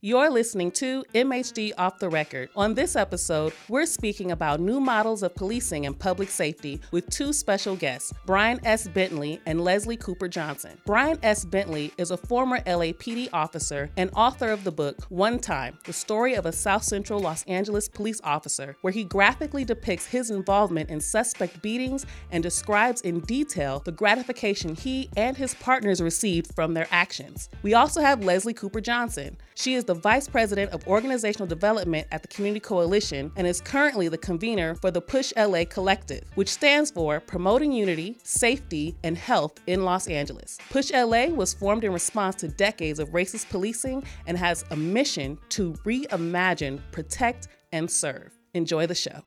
You're listening to MHD Off the Record. On this episode, we're speaking about new models of policing and public safety with two special guests, Brian S. Bentley and Leslie Cooper Johnson. Brian S. Bentley is a former LAPD officer and author of the book One Time The Story of a South Central Los Angeles Police Officer, where he graphically depicts his involvement in suspect beatings and describes in detail the gratification he and his partners received from their actions. We also have Leslie Cooper Johnson. She is the Vice President of Organizational Development at the Community Coalition and is currently the convener for the Push LA Collective, which stands for Promoting Unity, Safety, and Health in Los Angeles. Push LA was formed in response to decades of racist policing and has a mission to reimagine, protect, and serve. Enjoy the show.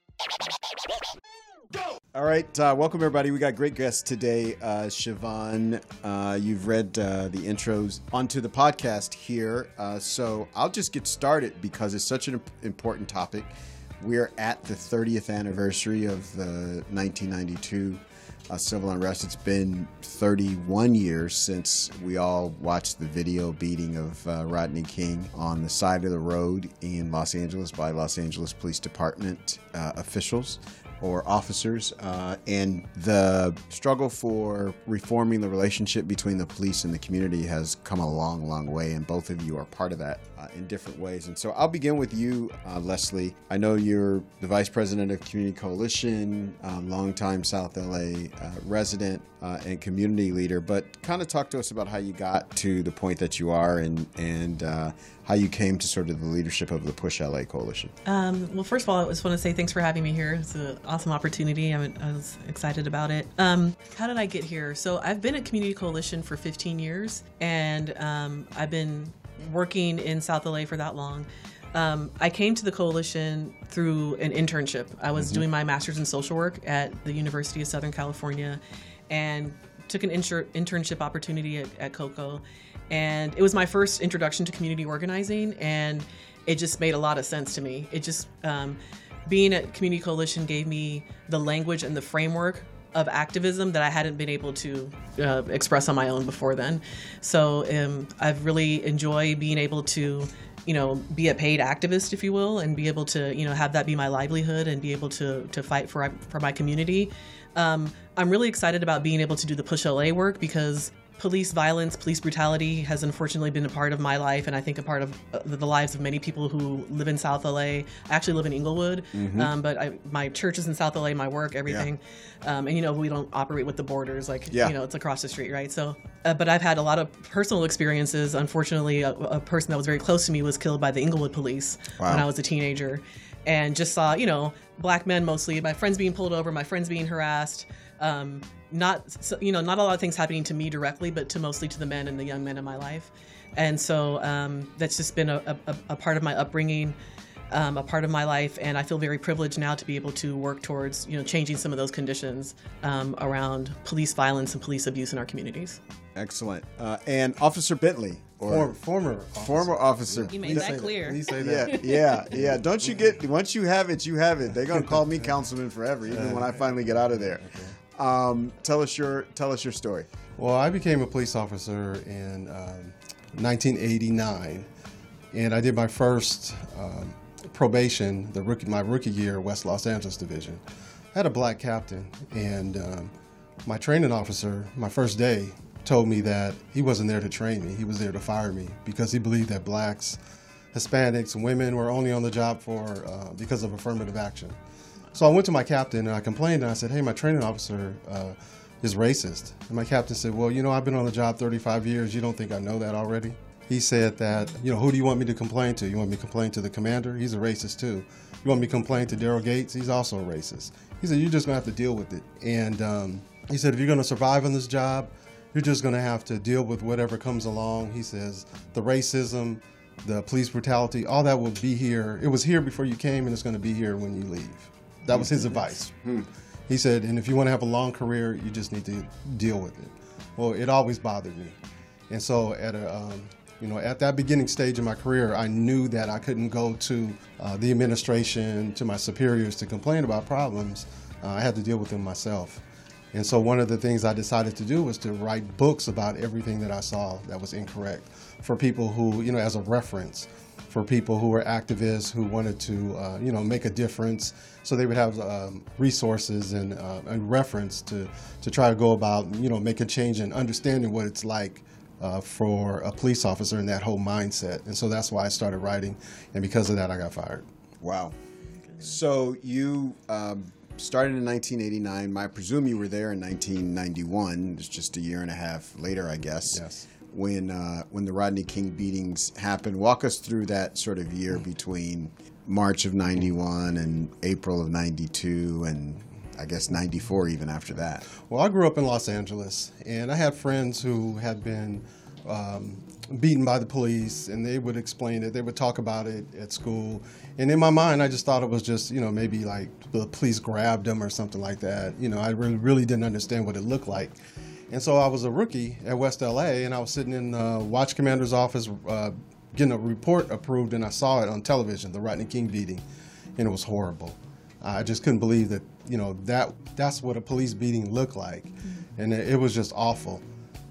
All right, uh, welcome everybody. We got great guests today. Uh, Chavonne, uh, you've read uh, the intros onto the podcast here, uh, so I'll just get started because it's such an important topic. We're at the 30th anniversary of the 1992 uh, civil unrest. It's been 31 years since we all watched the video beating of uh, Rodney King on the side of the road in Los Angeles by Los Angeles Police Department officials or officers, uh, and the struggle for reforming the relationship between the police and the community has come a long, long way, and both of you are part of that uh, in different ways. And so I'll begin with you, uh, Leslie. I know you're the vice president of Community Coalition, um, longtime South LA uh, resident uh, and community leader, but kind of talk to us about how you got to the point that you are and and uh, how you came to sort of the leadership of the Push LA Coalition. Um, well, first of all, I just want to say thanks for having me here. It's an awesome opportunity. I, I was excited about it. Um, how did I get here? So I've been at Community Coalition for 15 years, and um, I've been working in South LA for that long. Um, I came to the coalition through an internship. I was mm-hmm. doing my master's in social work at the University of Southern California and took an inter- internship opportunity at, at COCO and it was my first introduction to community organizing and it just made a lot of sense to me it just um, being at community coalition gave me the language and the framework of activism that I hadn't been able to uh, express on my own before then. So um, I've really enjoyed being able to, you know, be a paid activist, if you will, and be able to, you know, have that be my livelihood and be able to to fight for for my community. Um, I'm really excited about being able to do the Push LA work because police violence, police brutality has unfortunately been a part of my life, and I think a part of uh, the lives of many people who live in South LA. I actually live in Inglewood, mm-hmm. um, but I, my church is in South LA, my work, everything. Yeah. Um, and you know, we don't operate with the borders, like yeah. you know, it's across the street, right? So, uh, but I've had a lot of personal experiences. Unfortunately, a, a, person that was very close to me was killed by the Inglewood police wow. when I was a teenager, and just saw, you know, black men mostly, my friends being pulled over, my friends being harassed. Um, not you know not a lot of things happening to me directly, but to mostly to the men and the young men in my life, and so um, that's just been a, a, a, part of my upbringing. Um, a part of my life, and I feel very privileged now to be able to work towards, you know, changing some of those conditions um, around police violence and police abuse in our communities. Excellent. Uh, and Officer Bentley, or former officer. former officer. You made that clear. Please say that. Yeah, yeah, yeah. Don't you get once you have it, you have it. They're gonna call me councilman forever, even when I finally get out of there. Okay. Um, tell us your tell us your story. Well, I became a police officer in um, 1989, and I did my first um, probation, the rookie, my rookie year, West Los Angeles Division. I had a black captain, and um, my training officer, my first day, told me that he wasn't there to train me; he was there to fire me because he believed that blacks, Hispanics, women were only on the job for uh, because of affirmative action. So I went to my captain and I complained and I said, hey, my training officer uh, is racist. And my captain said, well, you know, I've been on the job 35 years. You don't think I know that already? He said that, you know, who do you want me to complain to? You want me to complain to the commander? He's a racist too. You want me to complain to Daryl Gates? He's also a racist. He said, you're just to have to deal with it. And um, he said, if you're to survive on this job, you're just going to have to deal with whatever comes along. He says, the racism, the police brutality, all that will be here. It was here before you came and it's going to be here when you leave. That was his advice. Hmm. He said, and if you want to have a long career, you just need to deal with it. Well, it always bothered me, and so at a um, you know at that beginning stage of my career, I knew that I couldn't go to uh, the administration, to my superiors to complain about problems. Uh, I had to deal with them myself. And so one of the things I decided to do was to write books about everything that I saw that was incorrect for people who, you know, as a reference for people who were activists who wanted to, uh, you know, make a difference. So they would have um, resources and, uh, and reference to to try to go about, you know, making a change and understanding what it's like uh, for a police officer and that whole mindset. And so that's why I started writing, and because of that, I got fired. Wow. So you um, started in 1989. I presume you were there in 1991. It's just a year and a half later, I guess. Yes. When uh, when the Rodney King beatings happened, walk us through that sort of year between March of '91 and April of '92, and I guess '94 even after that. Well, I grew up in Los Angeles, and I had friends who had been um, beaten by the police, and they would explain it. They would talk about it at school, and in my mind, I just thought it was just you know maybe like the police grabbed them or something like that. You know, I really really didn't understand what it looked like. And so I was a rookie at West LA, and I was sitting in the watch commander's office uh, getting a report approved, and I saw it on television, the Rodney King beating, and it was horrible. I just couldn't believe that you know that that's what a police beating looked like, and it, it was just awful.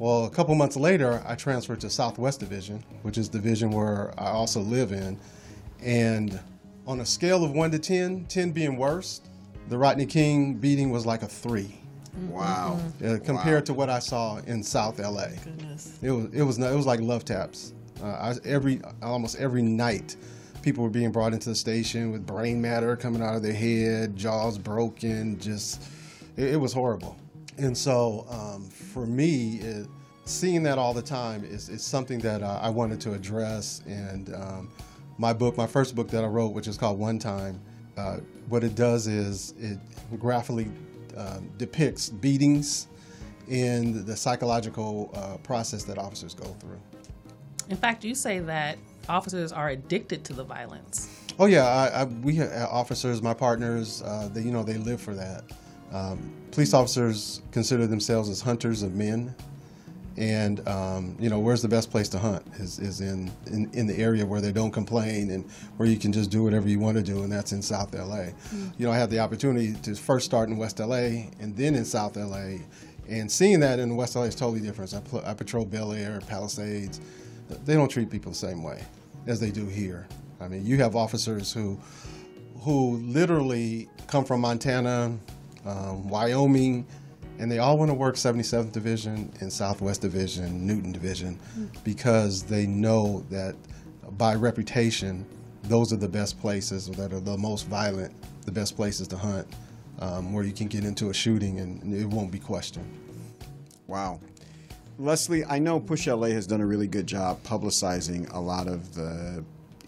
Well, a couple months later, I transferred to Southwest Division, which is the division where I also live in, and on a scale of one to 10, 10 being worst, the Rodney King beating was like a three. Wow. Uh, compared to what I saw in South LA. Goodness. It was it was it was like love taps. Uh, I, every almost every night, people were being brought into the station with brain matter coming out of their head, jaws broken. Just it, it was horrible. And so um, for me, it, seeing that all the time is, is something that uh, I wanted to address. And um, my book, my first book that I wrote, which is called One Time, uh, what it does is it graphically um, depicts beatings and the psychological uh, process that officers go through. In fact, you say that officers are addicted to the violence. Oh yeah, I, I, we have officers, my partners, uh, they, you know, they live for that. Um, police officers consider themselves as hunters of men, and um, you know, where's the best place to hunt is, is in, in in the area where they don't complain and where you can just do whatever you want to do, and that's in South LA. You know, I had the opportunity to first start in West LA and then in South LA, and seeing that in West LA is totally different. I, pl- I patrol Bel Air, Palisades. They don't treat people the same way as they do here. I mean, you have officers who who literally come from Montana, um, Wyoming, and they all want to work 77th Division and Southwest Division, Newton Division, because they know that by reputation, those are the best places that are the most violent, the best places to hunt, um, where you can get into a shooting and it won't be questioned. Wow. Leslie, I know Push LA has done a really good job publicizing a lot of the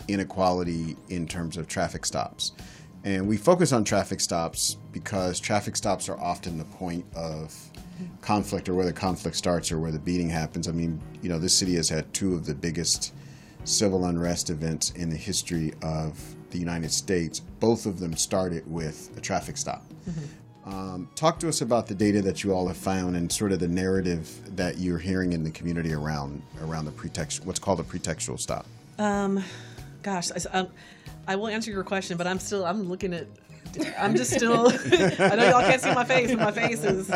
inequality in terms of traffic stops. And we focus on traffic stops because traffic stops are often the point of conflict or where the conflict starts or where the beating happens. I mean, you know, this city has had two of the biggest civil unrest events in the history of the United States. Both of them started with a traffic stop. Um, talk to us about the data that you all have found and sort of the narrative that you're hearing in the community around around the pretext, what's called a pretextual stop. Gosh, I, um, I will answer your question, but I'm still I'm looking at. I'm just still. I know y'all can't see my face, but my face is.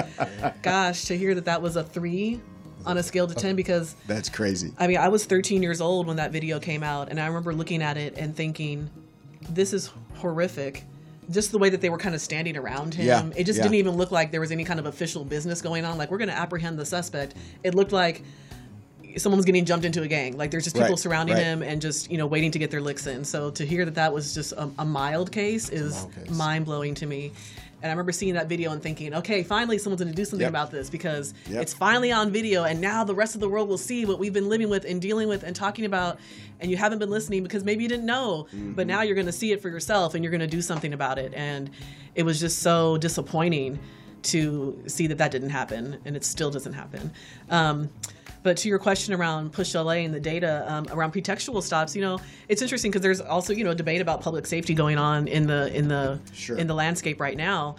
Gosh, to hear that that was a three on a scale to ten because That's crazy. I mean I was 13 years old when that video came out, and I remember looking at it and thinking, this is horrific. Just the way that they were kind of standing around him, Yeah, it just yeah. didn't even look like there was any kind of official business going on. Like we're going to apprehend the suspect. It looked like someone was getting jumped into a gang. Like there's just people Right, surrounding right. him and just you know waiting to get their licks in. So to hear that that was just a, a mild case is mind blowing to me. And I remember seeing that video and thinking, okay, finally someone's going to do something Yep. about this because Yep. it's finally on video, and now the rest of the world will see what we've been living with and dealing with and talking about. And you haven't been listening because maybe you didn't know, but now you're going to see it for yourself and you're going to do something about it. And it was just so disappointing to see that that didn't happen, and it still doesn't happen. Um, but to your question around push LA and the data um, around pretextual stops, you know, it's interesting because there's also you know a debate about public safety going on in the in the Sure. in the landscape right now.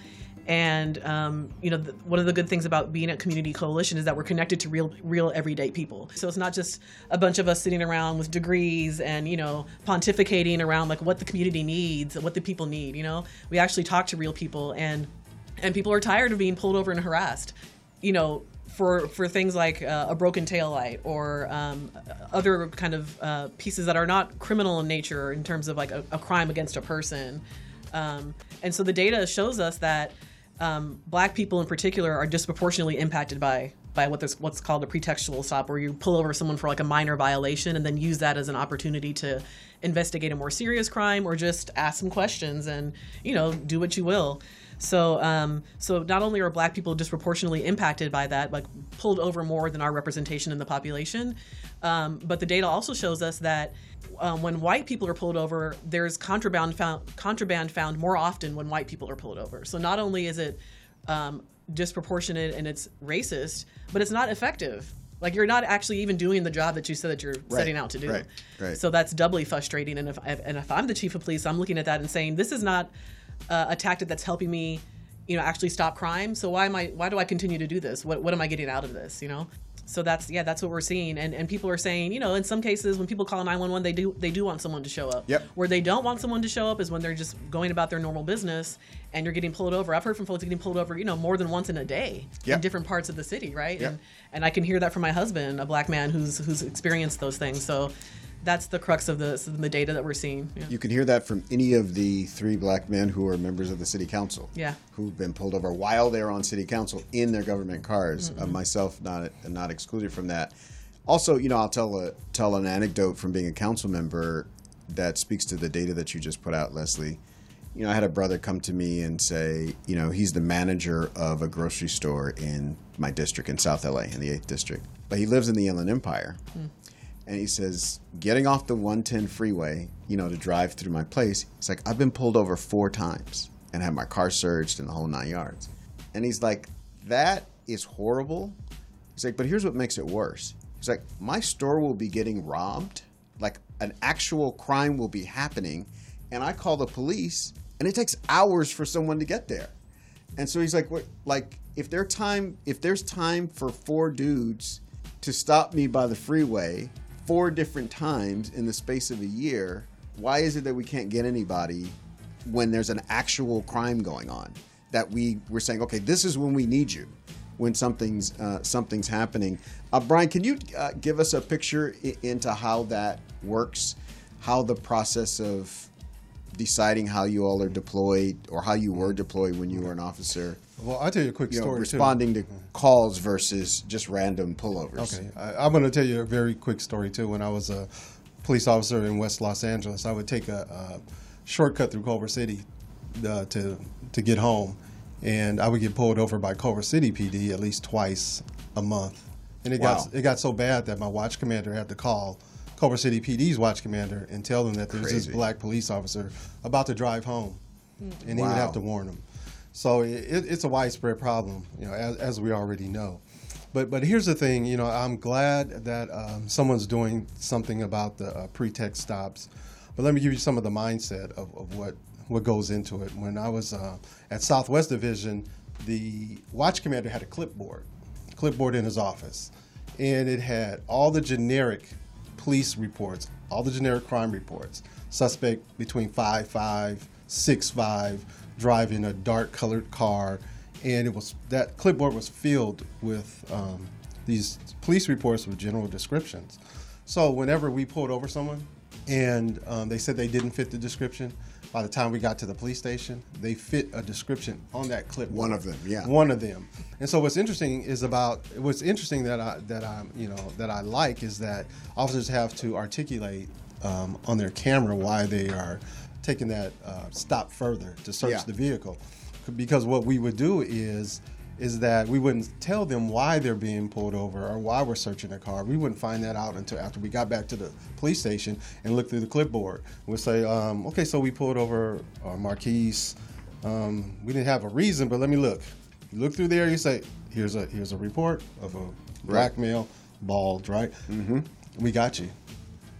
And um, you know, the, one of the good things about being at Community Coalition is that we're connected to real, real everyday people. So it's not just a bunch of us sitting around with degrees and you know pontificating around like what the community needs, and what the people need. You know, we actually talk to real people, and and people are tired of being pulled over and harassed. You know, for for things like uh, a broken taillight or um, other kind of uh, pieces that are not criminal in nature in terms of like a, a crime against a person. Um, and so the data shows us that um, black people in particular are disproportionately impacted by by what what's called a pretextual stop, where you pull over someone for like a minor violation and then use that as an opportunity to investigate a more serious crime or just ask some questions and you know do what you will. So, um, so not only are Black people disproportionately impacted by that, like pulled over more than our representation in the population, um, but the data also shows us that um, when white people are pulled over, there's contraband found contraband found more often when white people are pulled over. So not only is it um, disproportionate and it's racist, but it's not effective. Like you're not actually even doing the job that you said that you're Right, setting out to do. right, right. So that's doubly frustrating. And if and if I'm the chief of police, I'm looking at that and saying this is not uh, a tactic that's helping me, you know, actually stop crime. So why am I? Why do I continue to do this? What what am I getting out of this? You know. So that's yeah, that's what we're seeing, and and people are saying, you know, in some cases when people call 911, they do they do want someone to show up. Yep. Where they don't want someone to show up is when they're just going about their normal business, and you're getting pulled over. I've heard from folks getting pulled over, you know, more than once in a day Yep. in different parts of the city, right? Yep. And and I can hear that from my husband, a black man who's who's experienced those things. So that's the crux of the the data that we're seeing. Yeah. You can hear that from any of the three black men who are members of the city council. Yeah. Who've been pulled over while they're on city council in their government cars. Uh, myself not not excluded from that. Also, you know, I'll tell a tell an anecdote from being a council member that speaks to the data that you just put out, Leslie. You know, I had a brother come to me and say, you know, he's the manager of a grocery store in my district in South LA in the 8th district. But he lives in the Inland Empire and he says, getting off the 110 freeway, you know, to drive through my place, he's like, I've been pulled over four times and had my car searched and the whole nine yards. And he's like, that is horrible. He's like, but here's what makes it worse. He's like, my store will be getting robbed, like an actual crime will be happening, and I call the police, and it takes hours for someone to get there. And so he's like, what, like if there time, if there's time for four dudes to stop me by the freeway four different times in the space of a year, why is it that we can't get anybody when there's an actual crime going on? That we we're saying, okay, this is when we need you, when something's uh, something's happening. Uh, Brian, can you uh, give us a picture I- into how that works, how the process of deciding how you all are deployed or how you were deployed when you were an officer? Well, I'll tell you a quick you know, story. too. responding to calls versus just random pullovers. Okay, I, I'm going to tell you a very quick story too. When I was a police officer in West Los Angeles, I would take a, a shortcut through Culver City uh, to to get home, and I would get pulled over by Culver City PD at least twice a month, and it Wow. got it got so bad that my watch commander had to call. Culver City PD's watch commander and tell them that there's this black police officer about to drive home, and he would have to warn them. So it, it's a widespread problem, you know, as, as we already know. But but here's the thing, you know, I'm glad that um, someone's doing something about the uh, pretext stops. But let me give you some of the mindset of, of what what goes into it. When I was uh, at Southwest Division, the watch commander had a clipboard, clipboard in his office, and it had all the generic police reports, all the generic crime reports. Suspect between five five, six five, driving a dark colored car, and it was that clipboard was filled with um, these police reports with general descriptions. So whenever we pulled over someone, and um, they said they didn't fit the description, by the time we got to the police station, they fit a description on that clip. One of them, yeah. One of them. And so what's interesting is about what's interesting that I that I'm you know that I like is that officers have to articulate um, on their camera why they are taking that uh, stop further to search Yeah. the vehicle, because what we would do is is that we wouldn't tell them why they're being pulled over or why we're searching the car. We wouldn't find that out until after we got back to the police station and looked through the clipboard. We'd say, um, okay, so we pulled over uh, Marqueece. Um, we didn't have a reason, but let me look. You look through there, you say, here's a here's a report of a black male, bald, right? Mm-hmm. We got you.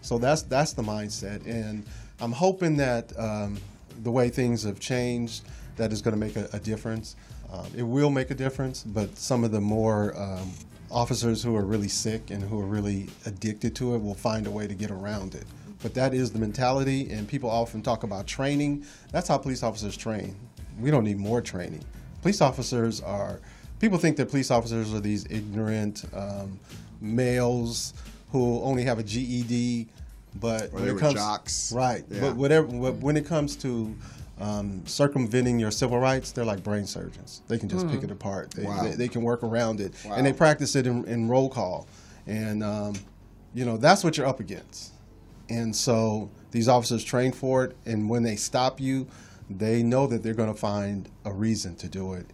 So that's that's the mindset, and I'm hoping that um, the way things have changed, that is going to make a, a difference. Um, it will make a difference, but some of the more um, officers who are really sick and who are really addicted to it will find a way to get around it. But that is the mentality, and people often talk about training. That's how police officers train. We don't need more training. Police officers are people think that police officers are these ignorant um, males who only have a GED, but Or they were jocks. right? Yeah. But whatever, but when it comes to um, circumventing your civil rights, they're like brain surgeons. They can just pick it apart. They, Wow. they, they can work around it, Wow. and they practice it in, in roll call, and um, you know that's what you're up against. And so these officers train for it, and when they stop you, they know that they're going to find a reason to do it.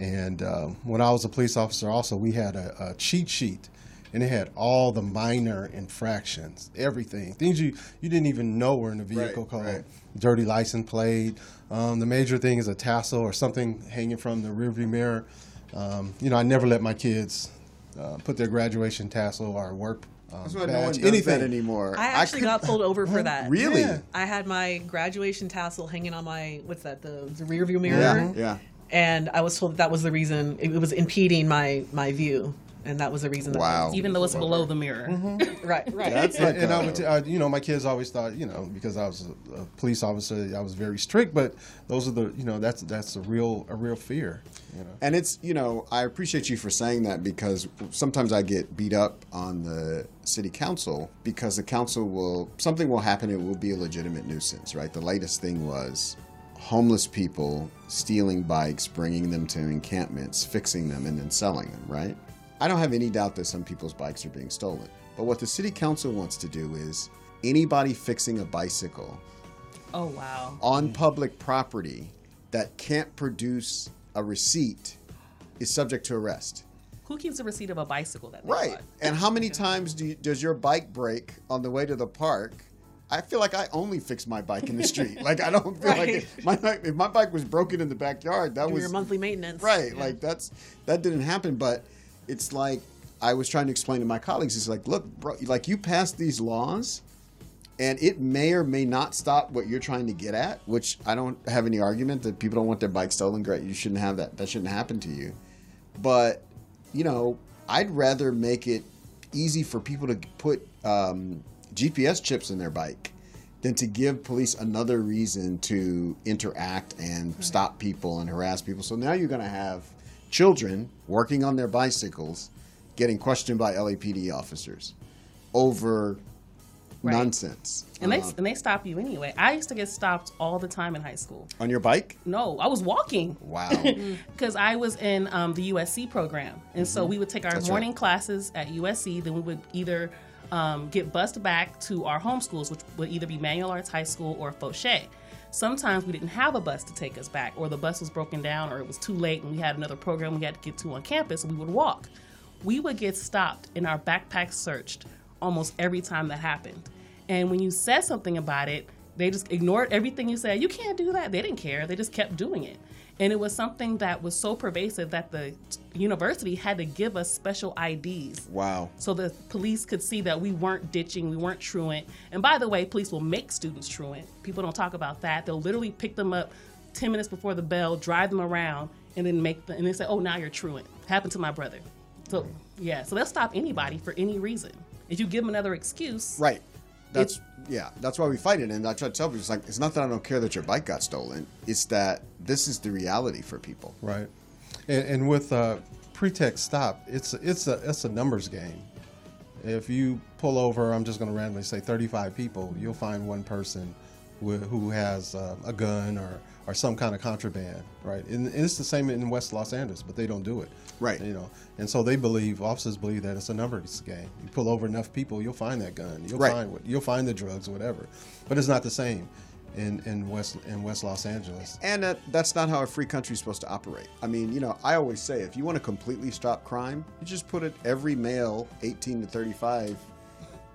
And um, when I was a police officer, also we had a, a cheat sheet, and it had all the minor infractions, everything, things you you didn't even know were in the vehicle Right, code. right. Dirty license plate. Um, the major thing is a tassel or something hanging from the rearview mirror. Um, you know, I never let my kids uh, put their graduation tassel or work um, That's why badge, no one does anything that anymore. I actually could- got pulled over for that. Really? Yeah. I had my graduation tassel hanging on my what's that the, the rear view mirror. Yeah, yeah. And I was told that, that was the reason it, it was impeding my my view, and that was the reason. That Wow. Even though it's below the mirror. right, right. That's like and I a- would, t- uh, you know, my kids always thought, you know, because I was a, a police officer, I was very strict. But those are the, you know, that's that's a real a real fear. You know, And it's, you know, I appreciate you for saying that because sometimes I get beat up on the city council because the council will, something will happen, it will be a legitimate nuisance, right? The latest thing was homeless people stealing bikes, bringing them to encampments, fixing them, and then selling them, right? I don't have any doubt that some people's bikes are being stolen. But what the city council wants to do is anybody fixing a bicycle Oh wow. on public property that can't produce a receipt is subject to arrest. Who keeps a receipt of a bicycle that they Right. bought? And how many times do you, does your bike break on the way to the park? I feel like I only fix my bike in the street. like I don't feel like it, my bike- if my bike was broken in the backyard, that Do was your monthly maintenance. right. Like that's that didn't happen. But it's like I was trying to explain to my colleagues. It's like, look, bro, like you passed these laws, and it may or may not stop what you're trying to get at. Which I don't have any argument that people don't want their bike stolen. Great, you shouldn't have that. That shouldn't happen to you. But you know, I'd rather make it easy for people to put um, GPS chips in their bike than to give police another reason to interact and stop people and harass people. So now you're going to have children working on their bicycles getting questioned by LAPD officers over Right. nonsense. And they Uh, and they stop you anyway. I used to get stopped all the time in high school. on your bike? No, I was walking. Wow. because I was in um, the USC program, and so we would take our That's morning right. classes at USC. Then we would either um, get bused back to our home schools, which would either be Manual Arts High School or Foshay. Sometimes we didn't have a bus to take us back, or the bus was broken down, or it was too late, and we had another program we had to get to on campus. We would walk. We would get stopped and our backpacks searched almost every time that happened. And when you said something about it, they just ignored everything you said. You can't do that. They didn't care. They just kept doing it. And it was something that was so pervasive that the university had to give us special IDs wow. so the police could see that we weren't ditching, we weren't truant. And by the way, police will make students truant. People don't talk about that. They'll literally pick them up 10 minutes before the bell, drive them around, and then make them, and they say, oh, now you're truant. Happened to my brother. So, yeah, so they'll stop anybody for any reason. If you give them another excuse, Right. That's yeah. That's why we fight it, and I try to tell people it's like it's not that I don't care that your bike got stolen. It's that this is the reality for people. right? And, and with uh, pretext stop, it's it's a it's a numbers game. If you pull over, I'm just going to randomly say 35 people, you'll find one person with, who has uh, a gun or, or some kind of contraband, right? And, and it's the same in West Los Angeles, but they don't do it, Right. You know, and so they believe officers believe that it's a numbers game. You pull over enough people, you'll find that gun, you'll Right. find what you'll find the drugs, whatever. But it's not the same in in West in West Los Angeles. And that, that's not how a free country is supposed to operate. I mean, you know, I always say if you want to completely stop crime, you just put it every male 18 to 35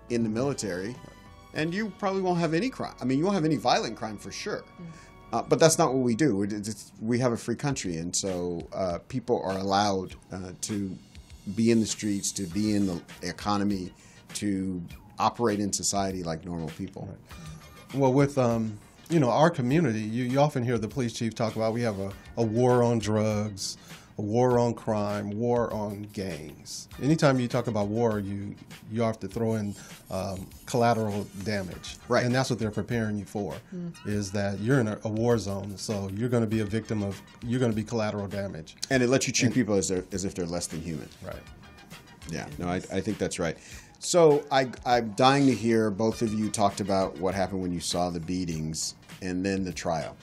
in the military, and you probably won't have any crime. I mean, you won't have any violent crime for sure. Uh, but that's not what we do. It- it's- we have a free country, and so uh, people are allowed uh, to be in the streets, to be in the economy, to operate in society like normal people. Well, with um, you know our community, you, you often hear the police chief talk about we have a, a war on drugs, a war on crime, war on gangs. Anytime you talk about war, you you have to throw in um, collateral damage, Right. And that's what they're preparing you for, is that you're in a, a war zone, so you're going to be a victim of you're going to be collateral damage, And it lets you treat people as, they're, as if they're less than human. right? Yeah, no, I, I think that's right. So I, I'm dying to hear both of you talked about what happened when you saw the beatings and then the trial,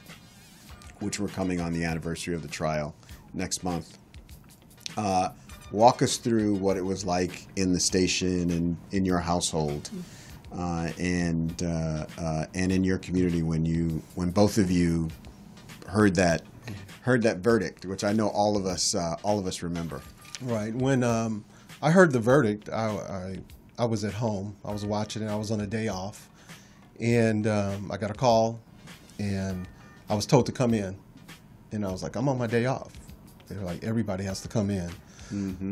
which we're coming on the anniversary of the trial next month. Uh, walk us through what it was like in the station and in your household, uh, and uh, uh, and in your community when you when both of you heard that heard that verdict, which I know all of us uh, all of us remember. Right. When um, I heard the verdict, I, I I was at home. I was watching. I was on a day off, and um, I got a call, and I was told to come in, and I was like, I'm on my day off. They were like, everybody has to come in.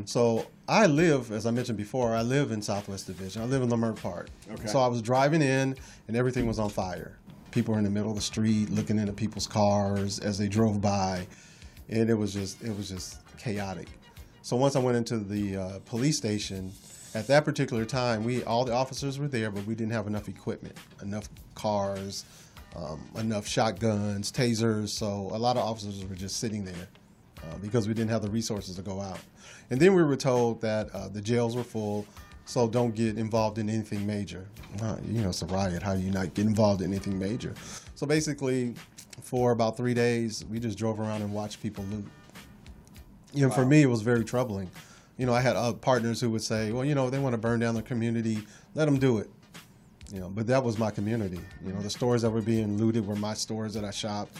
So I live, as I mentioned before, I live in Southwest Division. I live in Leimert Park. Okay. So I was driving in, and everything was on fire. People were in the middle of the street looking into people's cars as they drove by, and it was just it was just chaotic. So once I went into the uh, police station, at that particular time, we all the officers were there, but we didn't have enough equipment, enough cars, um, enough shotguns, tasers. So a lot of officers were just sitting there uh, because we didn't have the resources to go out. And then we were told that uh, the jails were full, so don't get involved in anything major. Uh, you know, it's a riot. How do you not get involved in anything major? So basically, for about three days, we just drove around and watched people loot. You know, for me, it was very troubling. You know, I had uh, partners who would say, "Well, you know, they want to burn down the community. Let them do it." You know, but that was my community. You know, the stores that were being looted were my stores that I shopped.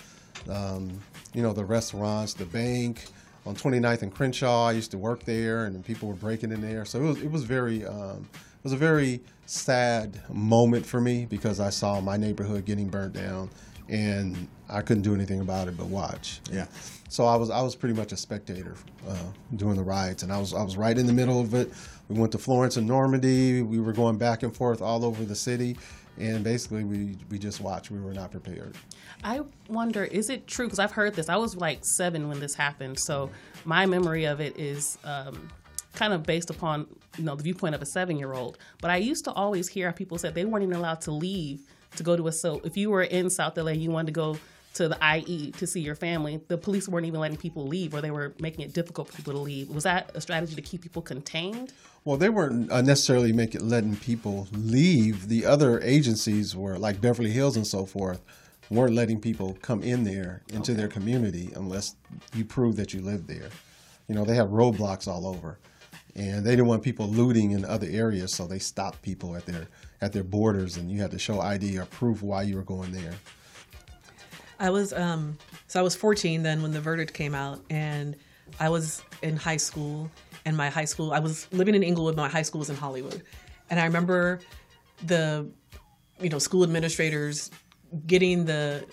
Um, you know, the restaurants, the bank on 29th and Crenshaw. I used to work there, and people were breaking in there. So it was it was very um, it was a very sad moment for me because I saw my neighborhood getting burnt down, and I couldn't do anything about it but watch. Yeah. So I was I was pretty much a spectator uh, during the riots, and I was I was right in the middle of it. We went to Florence and Normandy. We were going back and forth all over the city, and basically we we just watched. We were not prepared. I wonder, is it true? Because I've heard this. I was like seven when this happened, so my memory of it is um, kind of based upon you know the viewpoint of a seven-year-old. But I used to always hear people said they weren't even allowed to leave to go to a so. If you were in South LA, you wanted to go to the IE to see your family. The police weren't even letting people leave, or they were making it difficult for people to leave. Was that a strategy to keep people contained? Well, they weren't uh, necessarily making letting people leave. The other agencies were like Beverly Hills and so forth weren't letting people come in there into their community unless you prove that you live there. You know, they have roadblocks all over, and they didn't want people looting in other areas, so they stopped people at their at their borders, and you had to show ID or proof why you were going there. I was um so I was 14 then when the verdict came out and I was in high school and my high school I was living in Inglewood my high school was in Hollywood. And I remember the you know school administrators getting the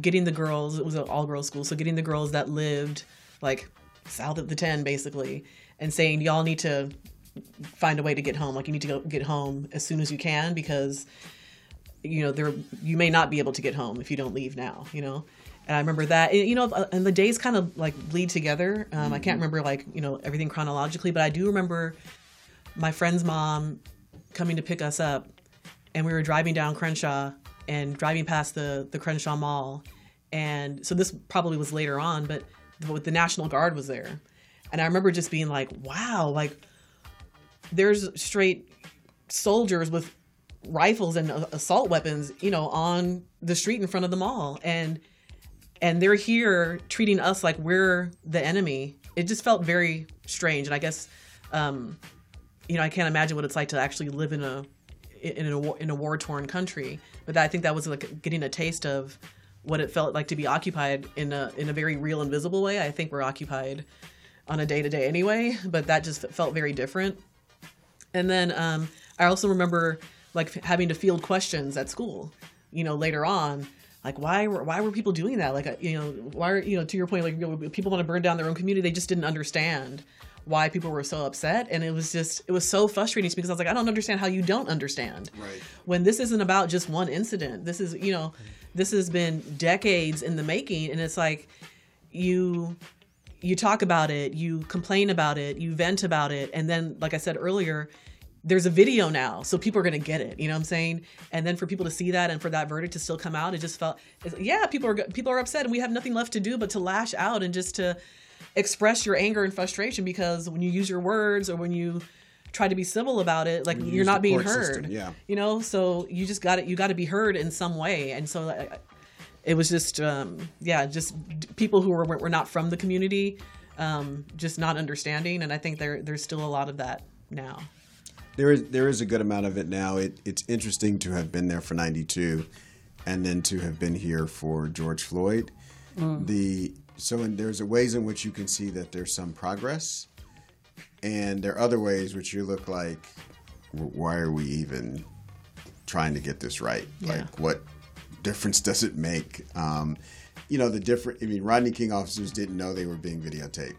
getting the girls it was an all girls school so getting the girls that lived like south of the 10 basically and saying y'all need to find a way to get home. Like you need to go get home as soon as you can because you know there you may not be able to get home if you don't leave now you know? And i remember that and, you know uh, and the days kind of like bleed together. Um, i can't remember like you know everything chronologically but i do remember my friend's mom coming to pick us up and we were driving down crenshaw and driving past the the crenshaw mall. And so this probably was later on but the, the national guard was there. And i remember just being like wow like there's straight soldiers with rifles and uh, assault weapons, you know, on the street in front of the mall, and and they're here treating us like we're the enemy. It just felt very strange, and I guess, um, you know, I can't imagine what it's like to actually live in a in a in a war torn country. But I think that was like getting a taste of what it felt like to be occupied in a in a very real and visible way. I think we're occupied on a day to day anyway, but that just felt very different. And then um, I also remember like f- having to field questions at school, you know, later on, like why were why were people doing that? Like uh, you know, why are you know to your point, like you know, people want to burn down their own community. They just didn't understand why people were so upset, and it was just it was so frustrating to me because I was like, I don't understand how you don't understand. Right. When this isn't about just one incident. This is you know, this has been decades in the making, and it's like you you talk about it, you complain about it, you vent about it, and then, like I said earlier, there's a video now, so people are gonna get it. You know what I'm saying? And then for people to see that and for that verdict to still come out, it just felt, yeah, people are people are upset, and we have nothing left to do but to lash out and just to express your anger and frustration because when you use your words or when you try to be civil about it like you're not being heard system, yeah you know so you just got it you got to be heard in some way and so uh, it was just um, yeah just people who were, were not from the community um, just not understanding and i think there there's still a lot of that now there is there is a good amount of it now. It, it's interesting to have been there for 92 and then to have been here for george floyd. Mm. the so in, there's ways in which you can see that there's some progress and there are other ways which you look like why are we even trying to get this right? Yeah. like what difference does it make? Um, you know the different i mean rodney king officers didn't know they were being videotaped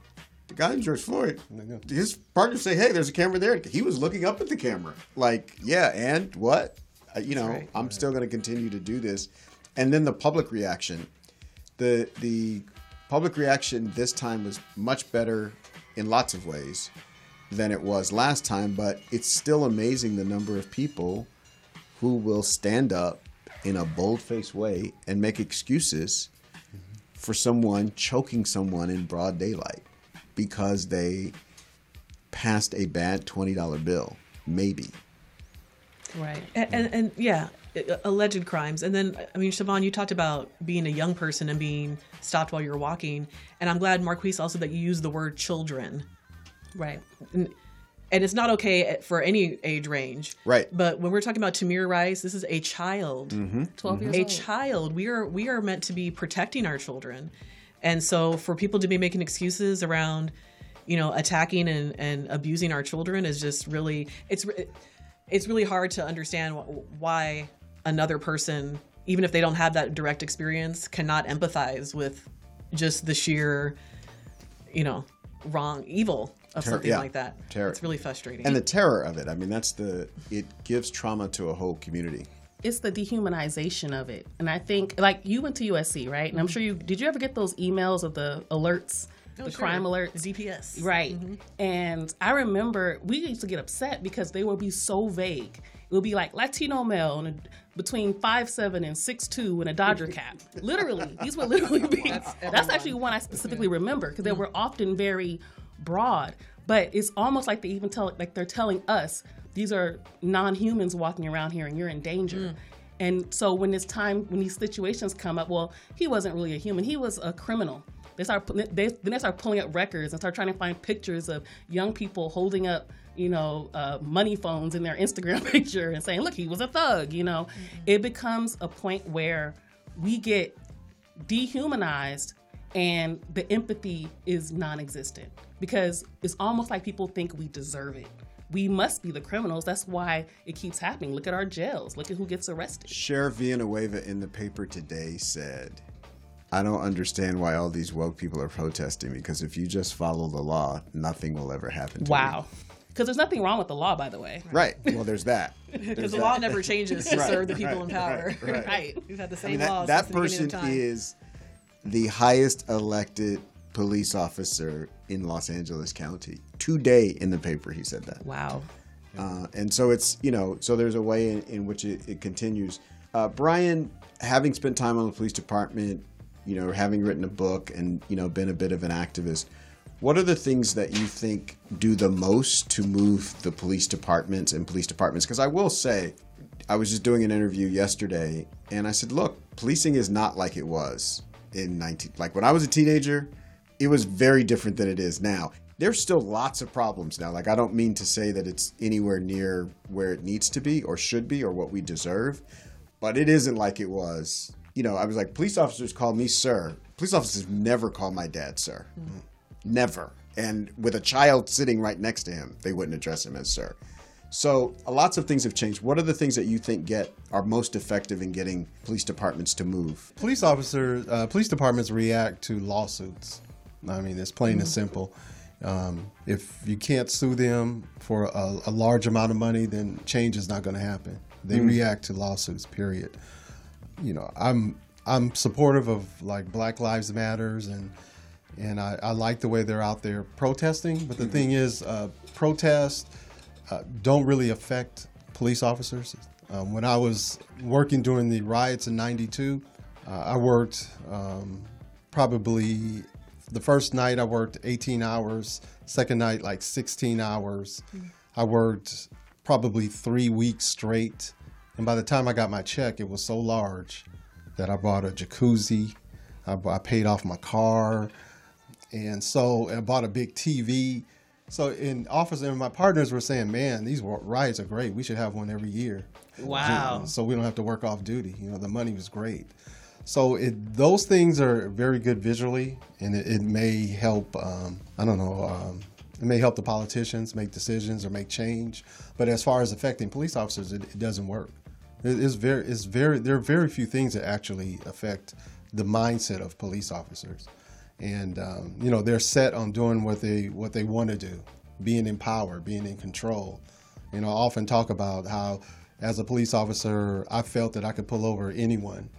the guy in george floyd his partner say hey there's a camera there. He was looking up at the camera. Like yeah and what? Uh, you know right. i'm right. still going to continue to do this. And then the public reaction. The the public reaction this time was much better in lots of ways than it was last time, but it's still amazing the number of people who will stand up in a bold faced way and make excuses for someone choking someone in broad daylight because they passed a bad $20 bill, maybe. Right. And, and, and, yeah, alleged crimes. And then, I mean, Chavonne, you talked about being a young person and being stopped while you're walking. And I'm glad, Marqueece, also that you used the word children Right. And, and it's not okay for any age range. Right. But when we're talking about Tamir Rice, this is a child. Mm-hmm. 12 mm-hmm. years a old. A child. We are we are meant to be protecting our children. And so for people to be making excuses around, you know, attacking and, and abusing our children is just really it's it's really hard to understand why another person even if they don't have that direct experience cannot empathize with just the sheer you know wrong evil of something yeah. like that. Terror. It's really frustrating. And the terror of it. I mean, that's the it gives trauma to a whole community. It's the dehumanization of it. And I think like you went to USC, right? And I'm sure you did you ever get those emails of the alerts? Oh, the sure. crime alerts, DPS, right? Mm-hmm. And I remember we used to get upset because they would be so vague. It would be like Latino male between five seven and six two in a Dodger cap. literally, these would literally be. That's, that's actually one I specifically remember because they were often very broad, but it's almost like they even tell like they're telling us these are non-humans walking around here and you're in danger. Mm. And so when this time when these situations come up, well, he wasn't really a human; he was a criminal. They start they then they start pulling up records and start trying to find pictures of young people holding up you know uh, money phones in their Instagram picture and saying, "Look, he was a thug." You know, mm-hmm. it becomes a point where we get dehumanized and the empathy is non-existent because it's almost like people think we deserve it we must be the criminals. That's why it keeps happening. Look at our jails. Look at who gets arrested. Sheriff Villanueva in the paper today said, I don't understand why all these woke people are protesting because if you just follow the law, nothing will ever happen to you. wow. Because there's nothing wrong with the law, by the way. Right. Well, there's that. Because the that. law never changes to right. serve the people right. in power. Right. right. We've had the same I mean, that, laws. That person is the highest elected police officer in Los Angeles County. Today in the paper, he said that. Wow. Uh, and so it's, you know, so there's a way in, in which it, it continues. Uh, Brian, having spent time on the police department, you know, having written a book and, you know, been a bit of an activist, what are the things that you think do the most to move the police departments and police departments? Because I will say, I was just doing an interview yesterday and I said, look, policing is not like it was in 19 like when I was a teenager, it was very different than it is now. There's still lots of problems now. Like I don't mean to say that it's anywhere near where it needs to be or should be or what we deserve, but it isn't like it was. You know, I was like police officers call me sir. Police officers never call my dad sir. Mm-hmm. Never. And with a child sitting right next to him, they wouldn't address him as sir. So lots of things have changed. What are the things that you think get are most effective in getting police departments to move? Police officers, uh, police departments react to lawsuits. I mean, it's plain mm-hmm. and simple. Um, if you can't sue them for a, a, large amount of money, then change is not going to happen. They mm-hmm. react to lawsuits. Period. You know, I'm I'm supportive of like Black Lives Matters and and I, I like the way they're out there protesting. But the thing is, uh, protests uh, don't really affect police officers. Um, when I was working during the riots in '92, uh, I worked um, probably the first night I worked 18 hours, second night like 16 hours. Mm. I worked probably three weeks straight, and by the time I got my check, it was so large that I bought a jacuzzi. I, I paid off my car, and so I bought a big TV. So in office, and my partners were saying, "Man, these riots are great. We should have one every year." Wow! So we don't have to work off duty. You know, the money was great. So it, those things are very good visually, and it, it may help. Um, I don't know. Um, it may help the politicians make decisions or make change. But as far as affecting police officers, it, it doesn't work. It, it's very, it's very. There are very few things that actually affect the mindset of police officers, and um, you know they're set on doing what they what they want to do, being in power, being in control. You know, I often talk about how, as a police officer, I felt that I could pull over anyone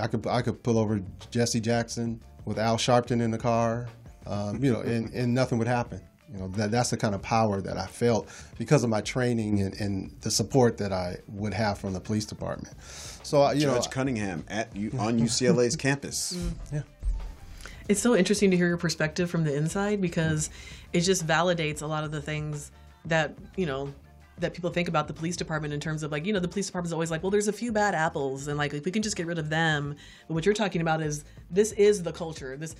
I could I could pull over Jesse Jackson with Al Sharpton in the car, um, you know, and, and nothing would happen. You know, that, that's the kind of power that I felt because of my training and, and the support that I would have from the police department. So, you know, Judge know, Cunningham at you on UCLA's campus. yeah. It's so interesting to hear your perspective from the inside because it just validates a lot of the things that, you know, that people think about the police department in terms of like you know the police department's always like well there's a few bad apples and like if we can just get rid of them. But what you're talking about is this is the culture. This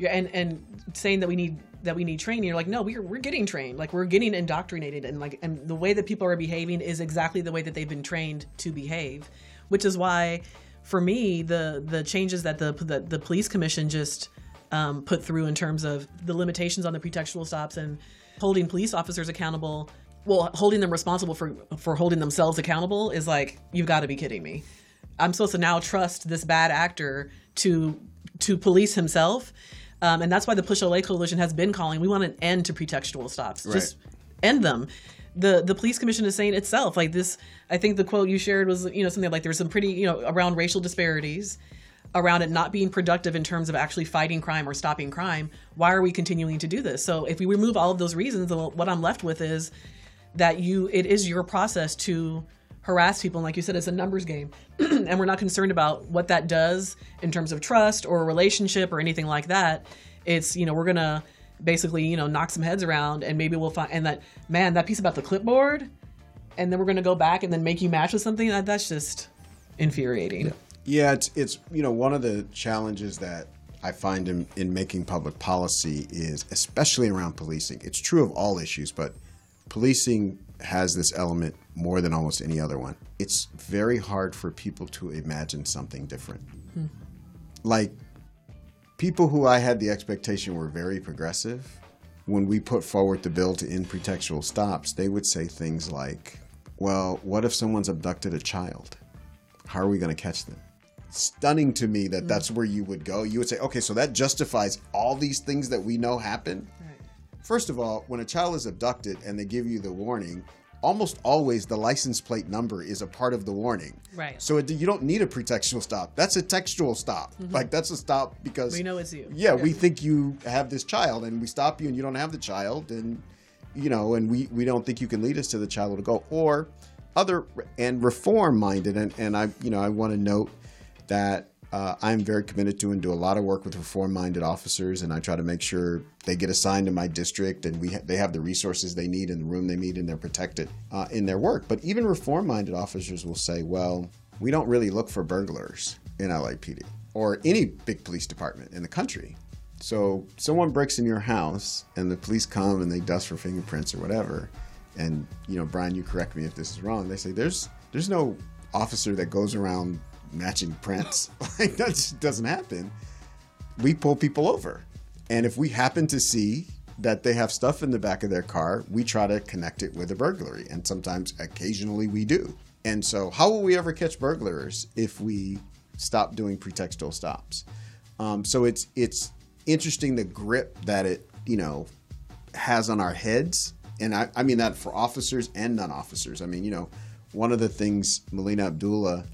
and and saying that we need that we need training you're like no we're, we're getting trained. Like we're getting indoctrinated and like and the way that people are behaving is exactly the way that they've been trained to behave. Which is why for me the the changes that the the, the police commission just um, put through in terms of the limitations on the pretextual stops and holding police officers accountable well holding them responsible for for holding themselves accountable is like you've got to be kidding me. I'm supposed to now trust this bad actor to to police himself um, and that's why the push LA coalition has been calling. We want an end to pretextual stops. Right. just end them. The the police commission is saying itself like this i think the quote you shared was you know something like there's some pretty you know around racial disparities around it not being productive in terms of actually fighting crime or stopping crime why are we continuing to do this? So if we remove all of those reasons what i'm left with is that you it is your process to harass people. And like you said it's a numbers game. And we're not concerned about what that does in terms of trust or relationship or anything like that. It's you know we're gonna basically you know knock some heads around and maybe we'll find and that man that piece about the clipboard and then we're gonna go back and then make you match with something that, that's just infuriating. Yeah, it's it's you know one of the challenges that I find in, in making public policy is especially around policing. It's true of all issues, but policing has this element more than almost any other one. It's very hard for people to imagine something different. Hmm. Like people who I had the expectation were very progressive, when we put forward the bill to end pretextual stops, they would say things like, well, what if someone's abducted a child? How are we going to catch them? Stunning to me that hmm. that's where you would go. You would say, okay, so that justifies all these things that we know happen. First of all, when a child is abducted and they give you the warning, almost always the license plate number is a part of the warning. Right. So it, you don't need a pretextual stop. That's a textual stop. Mm-hmm. Like that's a stop because We know it's you. Yeah, we think you have this child, and we stop you, and you don't have the child, and you know, and we we don't think you can lead us to the child to go, or other and reform minded, and and I you know I want to note that uh, I'm very committed to and do a lot of work with reform minded officers, and I try to make sure they get assigned to my district, and we ha- they have the resources they need in the room they need, and they're protected uh, in their work. But even reform minded officers will say, well, we don't really look for burglars in LAPD or any big police department in the country. So someone breaks in your house and the police come and they dust for fingerprints or whatever. And you know, Brian, you correct me if this is wrong. They say there's there's no officer that goes around matching prints. like that just doesn't happen. We pull people over. And if we happen to see that they have stuff in the back of their car, we try to connect it with a burglary. And sometimes occasionally we do. And so how will we ever catch burglars if we stop doing pretextual stops? Um, so it's it's interesting the grip that it you know has on our heads, and I, I mean that for officers and non-officers. I mean you know one of the things Melina Abdullah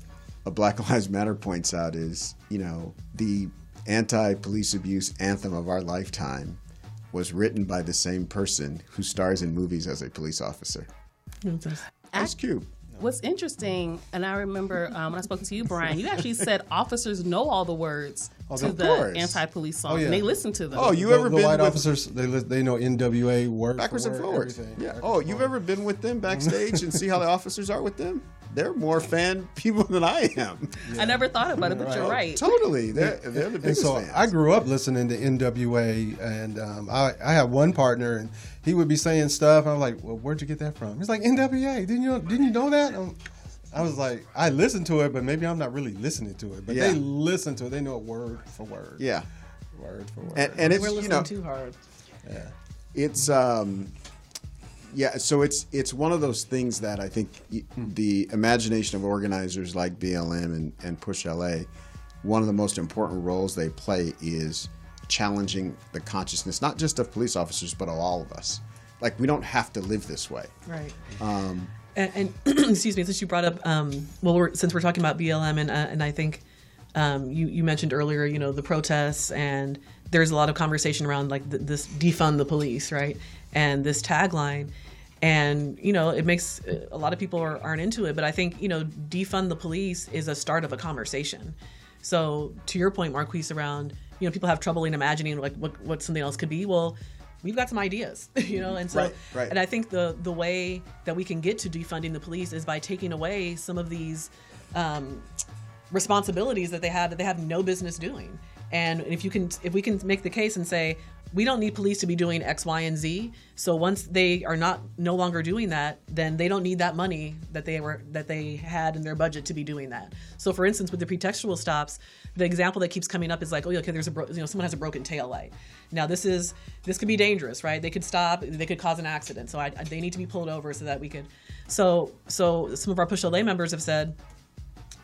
of Black Lives Matter points out is you know the anti-police abuse anthem of our lifetime was written by the same person who stars in movies as a police officer. Ice Cube. What's interesting, and I remember um, when I spoke to you, Brian, you actually said officers know all the words to the course. anti-police song. Oh, yeah. and they listen to them. Oh, you the, ever the been white with officers? They li- they know NWA word backwards for and forwards? everything. Yeah. Backwards Oh, you've forwards. ever been with them backstage and see how the officers are with them? They're more fan people than I am. I never thought about it, but you're right. Totally, they're they're the And so fans. I grew up listening to NWA, and um, I, I had one partner, and he would be saying stuff. I'm like, "Well, where'd you get that from?" He's like, "NWA. Didn't you didn't you know that?" Um, I was like, "I listened to it, but maybe I'm not really listening to it." But Yeah. they listen to it. They know it word for word. yeah, word for word. and, and it's We're you listening know too hard. Yeah, it's um yeah so it's it's one of those things that i think the imagination of organizers like blm and, and push la one of the most important roles they play is challenging the consciousness not just of police officers but of all of us. Like we don't have to live this way. Right. Um, and, and excuse me, since you brought up, um, well, we're, since we're talking about BLM, and uh, and I think um, you you mentioned earlier, you know, the protests, and there's a lot of conversation around like th- this defund the police, right, and this tagline, and you know, it makes a lot of people are, aren't into it, but I think you know, defund the police is a start of a conversation. So to your point, Marqueece, around you know, people have trouble in imagining like what what something else could be. Well. We've got some ideas, you know, and so Right, right. and I think the the way that we can get to defunding the police is by taking away some of these um, responsibilities that they have that they have no business doing. And if you can, if we can make the case and say we don't need police to be doing X, Y, and Z, so once they are not no longer doing that, then they don't need that money that they were that they had in their budget to be doing that. So, for instance, with the pretextual stops, the example that keeps coming up is like, oh, okay, there's a bro- you know someone has a broken tail light. Now this is this could be dangerous, right? They could stop, they could cause an accident. So I, they need to be pulled over so that we could. So so some of our push LA members have said,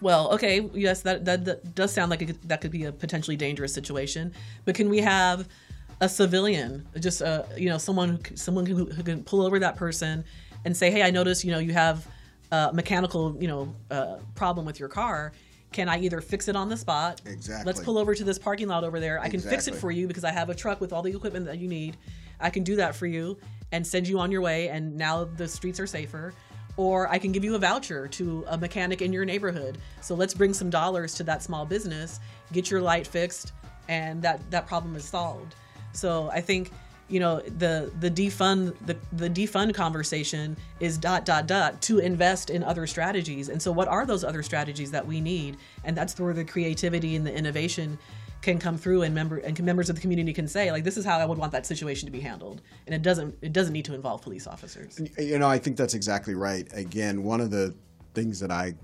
well, okay, yes, that, that, that does sound like it, that could be a potentially dangerous situation. But can we have a civilian, just a you know, someone who, someone who, who can pull over that person and say, hey, I noticed, you know, you have a mechanical, you know, uh, problem with your car. Can I either fix it on the spot? Exactly. Let's pull over to this parking lot over there. I can fix it for you because I have a truck with all the equipment that you need. I can do that for you and send you on your way. And now the streets are safer. Or I can give you a voucher to a mechanic in your neighborhood. So let's bring some dollars to that small business, get your light fixed, and that that problem is solved. So I think you know the the defund the the defund conversation is dot dot dot to invest in other strategies. And so what are those other strategies that we need? And that's where the creativity and the innovation can come through and member and members of the community can say like this is how I would want that situation to be handled. And it doesn't it doesn't need to involve police officers. You know, I think that's exactly right. Again, one of the things that I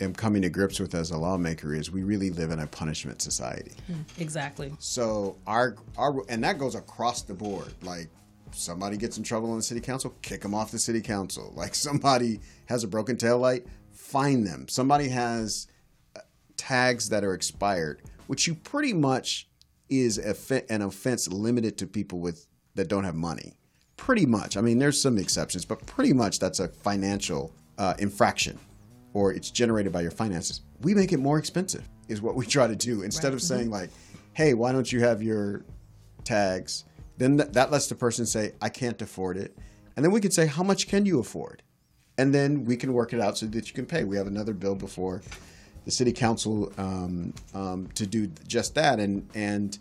am coming to grips with as a lawmaker is we really live in a punishment society. Exactly. So our our and that goes across the board. Like somebody gets in trouble on the city council, kick them off the city council. Like somebody has a broken tail light, fine them. Somebody has uh, tags that are expired, which you pretty much is a, an offense limited to people with that don't have money. Pretty much. I mean, there's some exceptions, but pretty much that's a financial uh, infraction, or it's generated by your finances. We make it more expensive, is what we try to do. Instead of saying like, "Hey, why don't you have your tags?" Then th- that lets the person say, "I can't afford it," and then we can say, "How much can you afford?" and then we can work it out so that you can pay. We have another bill before the city council um, um, to do just that, and and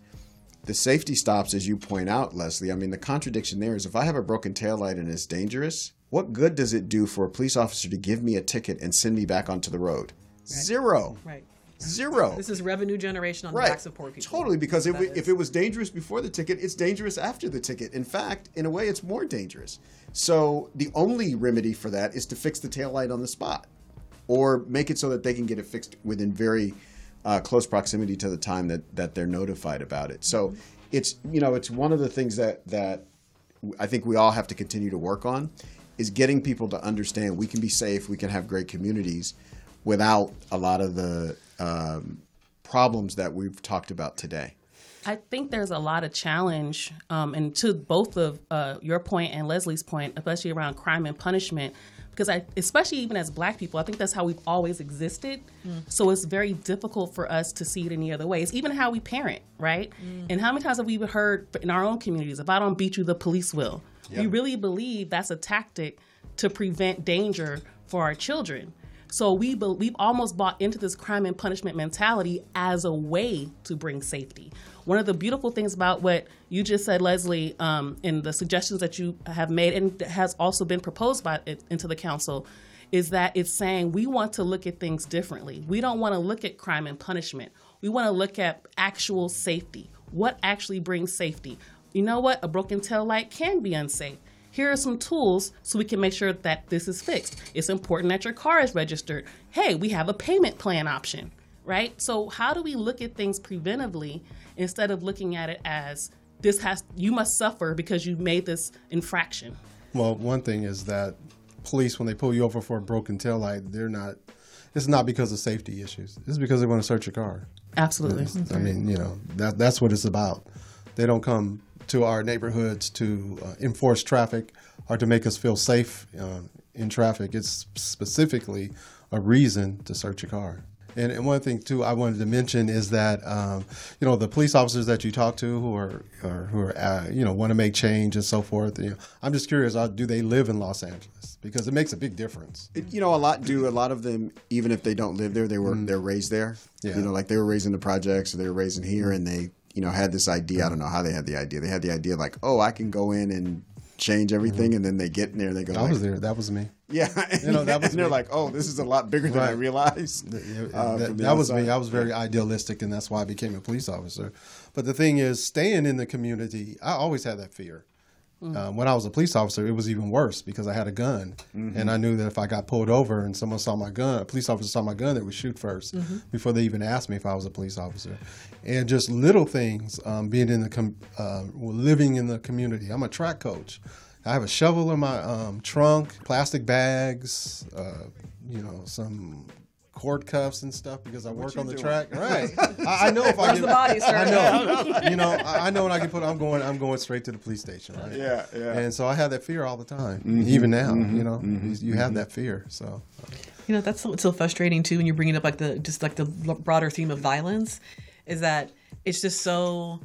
the safety stops, as you point out, Leslie. I mean, the contradiction there is if I have a broken taillight and it's dangerous, what good does it do for a police officer to give me a ticket and send me back onto the road? Zero. Right. Zero. This is revenue generation on the backs of poor people. Totally, because if, That we, is. if it was dangerous before the ticket, it's dangerous after the ticket. In fact, in a way, it's more dangerous. So the only remedy for that is to fix the taillight on the spot or make it so that they can get it fixed within very uh, close proximity to the time that, that they're notified about it. So it's, you know, it's one of the things that, that I think we all have to continue to work on is getting people to understand we can be safe, we can have great communities without a lot of the um, problems that we've talked about today. I think there's a lot of challenge, um, and to both of uh, your point and Leslie's point, especially around crime and punishment. because I, especially even as Black people, I think that's how we've always existed. Mm. So it's very difficult for us to see it any other way. It's even how we parent, right? Mm. And how many times have we heard in our own communities, "If I don't beat you, the police will." Yep. We really believe that's a tactic to prevent danger for our children. So we be, we've almost bought into this crime and punishment mentality as a way to bring safety. One of the beautiful things about what you just said, Leslie, um, and the suggestions that you have made and has also been proposed by it into the council, is that it's saying we want to look at things differently. We don't want to look at crime and punishment. We want to look at actual safety. What actually brings safety? You know what? A broken tail light can be unsafe here are some tools so we can make sure that this is fixed. It's important that your car is registered. Hey, we have a payment plan option, right? So how do we look at things preventively instead of looking at it as this has you must suffer because you made this infraction? Well, one thing is that police when they pull you over for a broken tail light, they're not it's not because of safety issues. It's because they want to search your car. Absolutely. I mean, you know, that that's what it's about. They don't come to our neighborhoods to uh, enforce traffic or to make us feel safe uh, in traffic. It's specifically a reason to search a car. And, and, one thing too I wanted to mention is that um, you know the police officers that you talk to who are, are who are uh, you know want to make change and so forth. You know, I'm just curious, uh, do they live in Los Angeles? Because it makes a big difference. It, you know, a lot do. A lot of them, even if they don't live there, they were mm. they're raised there. Yeah. You know, like they were raised in the projects, or they were raised in here, and they you know, had this idea. I don't know how they had the idea. They had the idea like, oh, I can go in and change everything, mm-hmm. and then they get in there and they go. I like, was there. That was me. Yeah, you know that was. and they're like, oh, this is a lot bigger than right. I realized. Uh, that, that was me. I was very idealistic, and that's why I became a police officer. But the thing is, staying in the community, I always had that fear. Mm-hmm. Um, when I was a police officer, it was even worse because I had a gun, mm-hmm. and I knew that if I got pulled over and someone saw my gun, a police officer saw my gun, they would shoot 1st mm-hmm. before they even asked me if I was a police officer. And just little things, um, being in the com- uh, living in the community. I'm a track coach. I have a shovel in my um, trunk, plastic bags, uh, you know, some cord cuffs and stuff because I work on the doing? track. Right. I, I, know if I get the body, sir. I know. you know, I, I, know when I can put. I'm going. I'm going straight to the police station. Right. Yeah, yeah. And so I have that fear all the time, mm-hmm, even now. Mm-hmm, you know, mm-hmm, you, you have mm-hmm. that fear. So. You know, that's so, so frustrating too when you're bringing up like the just like the broader theme of violence, is that it's just so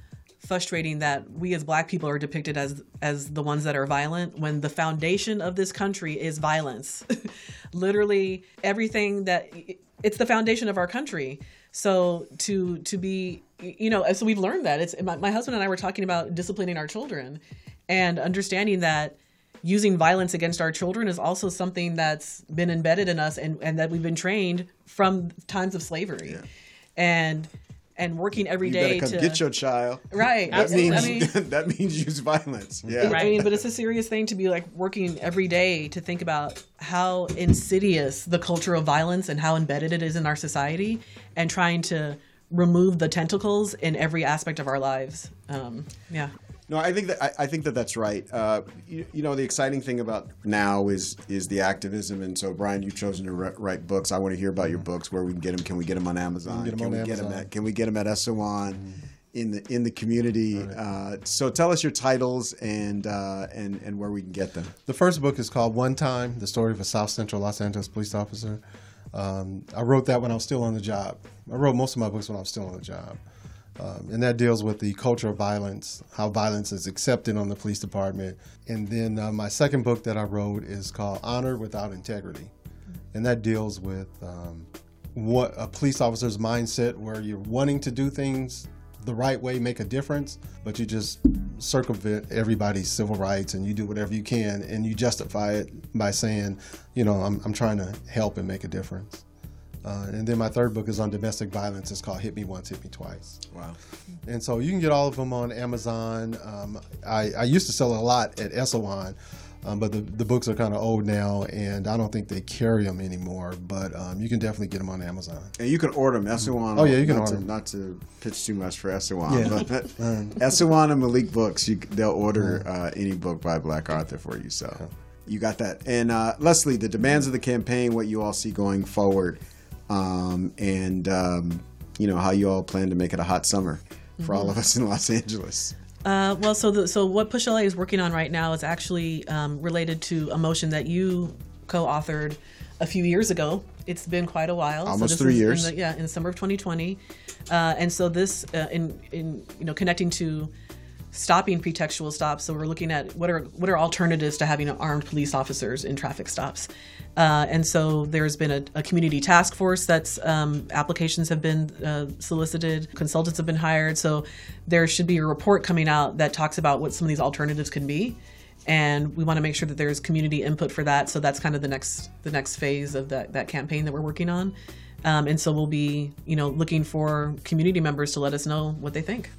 frustrating that we as black people are depicted as as the ones that are violent when the foundation of this country is violence literally everything that it's the foundation of our country. So to to be you know, so we've learned that it's my, my husband and I were talking about disciplining our children and understanding that using violence against our children is also something that's been embedded in us and, and that we've been trained from times of slavery. Yeah. And and working every you day to get your child. Right. That means I mean, that means use violence. Yeah. Right. I mean, but it's a serious thing to be like working every day to think about how insidious the culture of violence and how embedded it is in our society, and trying to remove the tentacles in every aspect of our lives. Um, yeah. No, I think that I, I think that that's right. Uh, you, you, know, the exciting thing about now is is the activism, and so Brian, you've chosen to re- write books. I want to hear about your books. Where we can get them? Can we get them on Amazon? Can, can we Amazon. get them at Can we get them at Eso Won? Mm-hmm. In the in the community, right. uh, so tell us your titles and uh, and and where we can get them. The first book is called One Time: The Story of a South Central Los Angeles Police Officer. Um, I wrote that when I was still on the job. I wrote most of my books when I was still on the job. Um, and that deals with the culture of violence, how violence is accepted on the police department. And then uh, my second book that I wrote is called Honor Without Integrity. And that deals with um, what a police officer's mindset where you're wanting to do things the right way, make a difference, but you just circumvent everybody's civil rights and you do whatever you can and you justify it by saying, you know, I'm, I'm trying to help and make a difference. Uh, and then my third book is on domestic violence. It's called Hit Me Once, Hit Me Twice. Wow. And so you can get all of them on Amazon. Um, I, I, used to sell a lot at Eso Won, um, but the, the books are kind of old now, and I don't think they carry them anymore. But um, you can definitely get them on Amazon. And you can order them. Eso Won. Oh, yeah, you can order to, them. Not to pitch too much for Eso Won, yeah. but um, and Malik Books, you, they'll order uh, any book by Black Arthur for you. So. Yeah. You got that. And uh, Leslie, the demands of the campaign, what you all see going forward um, and um, you know how you all plan to make it a hot summer for mm-hmm. all of us in Los Angeles. Uh, well, so the, so what Push LA is working on right now is actually um, related to a motion that you co-authored a few years ago. It's been quite a while. Almost this three years. In the, yeah, in the summer of 2020, uh, and so this uh, in in you know connecting to stopping pretextual stops. So we're looking at what are what are alternatives to having armed police officers in traffic stops. Uh, and so there's been a, a community task force that's um, applications have been uh, solicited, consultants have been hired. So there should be a report coming out that talks about what some of these alternatives can be. And we want to make sure that there's community input for that. So that's kind of the next the next phase of that that campaign that we're working on. Um, and so we'll be you know looking for community members to let us know what they think.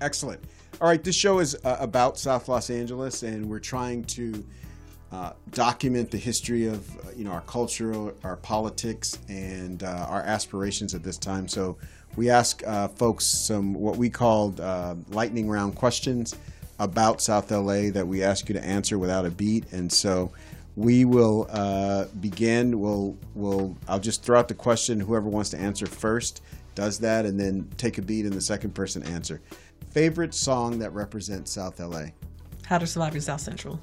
Excellent. All right, this show is uh, about South Los Angeles, and we're trying to uh, document the history of uh, you know our culture, our politics, and uh, our aspirations at this time. So we ask uh, folks some what we called uh, lightning round questions about South LA that we ask you to answer without a beat, and so. We will begin. We'll, we'll. I'll just throw out the question. Whoever wants to answer first does that, and then take a beat, and the second person answer. Favorite song that represents South LA? How to survive in South Central.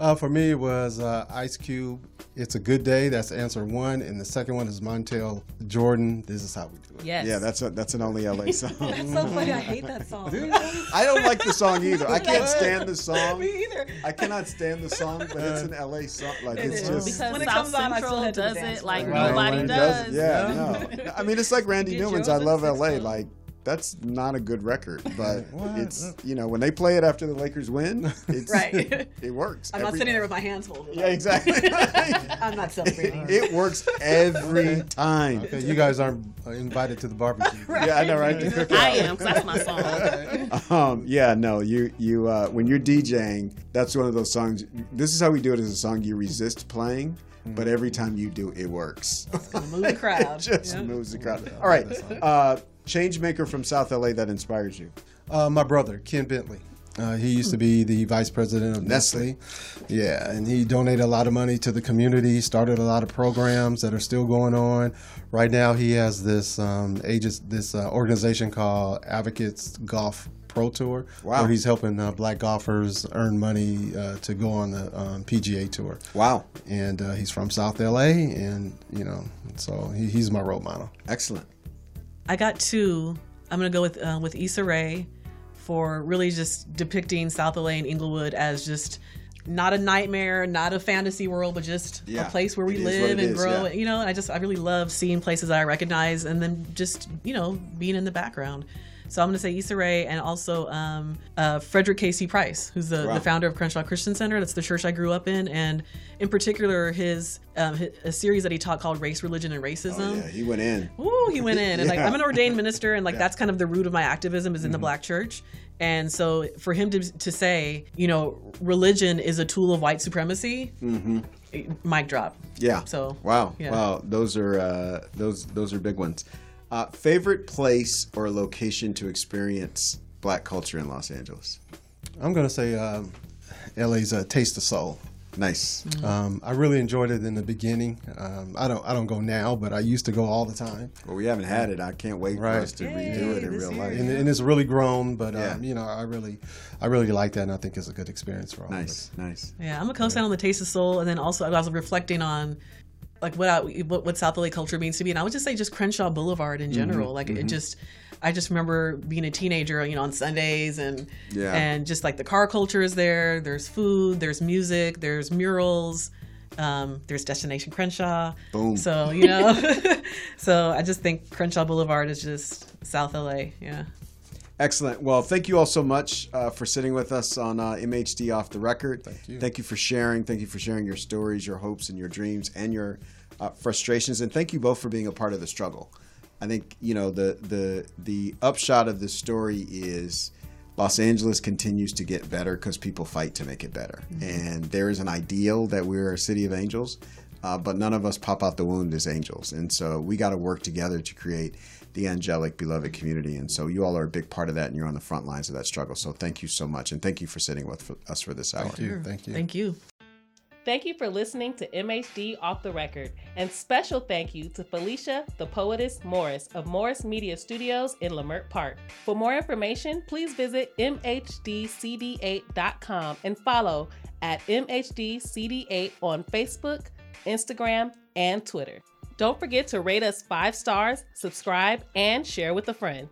Uh, for me, it was uh, Ice Cube. It's a good day. That's answer one, and the second one is Montel Jordan. This is how we do it. Yes. Yeah, that's a, that's an only LA song. That's so funny. I hate that song. I don't like the song either. I can't stand the song. Me either. I cannot stand the song, but it's an LA song. Like It it's is. just because When it South comes on, I still Central head does dance it like. Right, nobody right, does. Yeah, no. I mean, it's like Randy Newman's "I Love LA." Like that's not a good record, but it's you know when they play it after the Lakers win, it's Right. it works. I'm not every- sitting there with my hands folded. Yeah, exactly. I'm not celebrating. it works every time. Okay, you guys aren't uh, invited to the barbecue. Yeah, I know, right? The cookout. I am, 'cause that's my song. Um, yeah, no, you you uh, when you're DJing, that's one of those songs. This is how we do it as a song you resist playing, but every time you do, it works. Move the crowd. it just Yeah. moves the crowd. All right, uh, change maker from South LA that inspires you. Uh, my brother, Ken Bentley. Uh, he used to be the vice president of Nestle. Nestle. Yeah, and he donated a lot of money to the community, started a lot of programs that are still going on. Right now, he has this um, ages, this uh, organization called Advocates Golf Pro Tour, Wow. where he's helping uh, black golfers earn money uh, to go on the um, PGA Tour. Wow, And uh, he's from South LA, and you know, so he, he's my role model. excellent. I got two. I'm gonna go with uh, with Issa Rae for really just depicting South LA and Inglewood as just not a nightmare, not a fantasy world, but just Yeah, a place where we it is live and is, grow. yeah. You know, I just I really love seeing places I recognize and then just you know being in the background. So I'm going to say Issa Rae and also um, uh, Frederick K.C. Price, who's the, Wow. the founder of Crenshaw Christian Center. That's the church I grew up in, and in particular, his, um, hi- a series that he taught called Race, Religion, and Racism. Oh, yeah, he went in. Ooh, he went in, and like I'm an ordained minister, and like that's kind of the root of my activism is in the black church. And so for him to to say, you know, religion is a tool of white supremacy, mic drop. Yeah. So, wow, yeah. wow, those are uh, those those are big ones. Uh, favorite place or location to experience black culture in Los Angeles? I'm gonna say um, LA's uh, Taste of Soul. Nice. Mm. Um, I really enjoyed it in the beginning. Um, I don't I don't go now, but I used to go all the time. Well, we haven't had it. I can't wait for us to redo it in real year. life. and, and it's really grown. But Yeah. um, you know, I really, I really like that, and I think it's a good experience for all of us. Nice, nice. Yeah, I'm a co-sign on the Taste of Soul, and then also I was reflecting on like what I, what, what South LA culture means to me, and I would just say just Crenshaw Boulevard in general. Like it just, I just remember being a teenager, you know, on Sundays and Yeah. and just like the car culture is there. There's food, there's music, there's murals. Um, there's Destination Crenshaw. Boom. So you know, so I just think Crenshaw Boulevard is just South LA. Yeah. Excellent. Well, thank you all so much uh, for sitting with us on uh, MHD Off the Record. Thank you. Thank you for sharing. Thank you for sharing your stories, your hopes, and your dreams, and your uh, frustrations. And thank you both for being a part of the struggle. I think you know the the the upshot of this story is Los Angeles continues to get better because people fight to make it better. And there is an ideal that we're a city of angels, uh, but none of us pop out the wound as angels. And so we got to work together to create the angelic, beloved community. And so you all are a big part of that, and you're on the front lines of that struggle. So thank you so much, and thank you for sitting with us for this hour. Thank you, thank you. Thank you. Thank you for listening to MHD Off the Record. And special thank you to Felicia, the poetess Morris of Morris Media Studios in Leimert Park. For more information, please visit MHDCD8.com and follow at MHDCD8 on Facebook, Instagram, and Twitter. Don't forget to rate us five stars, subscribe, and share with a friend.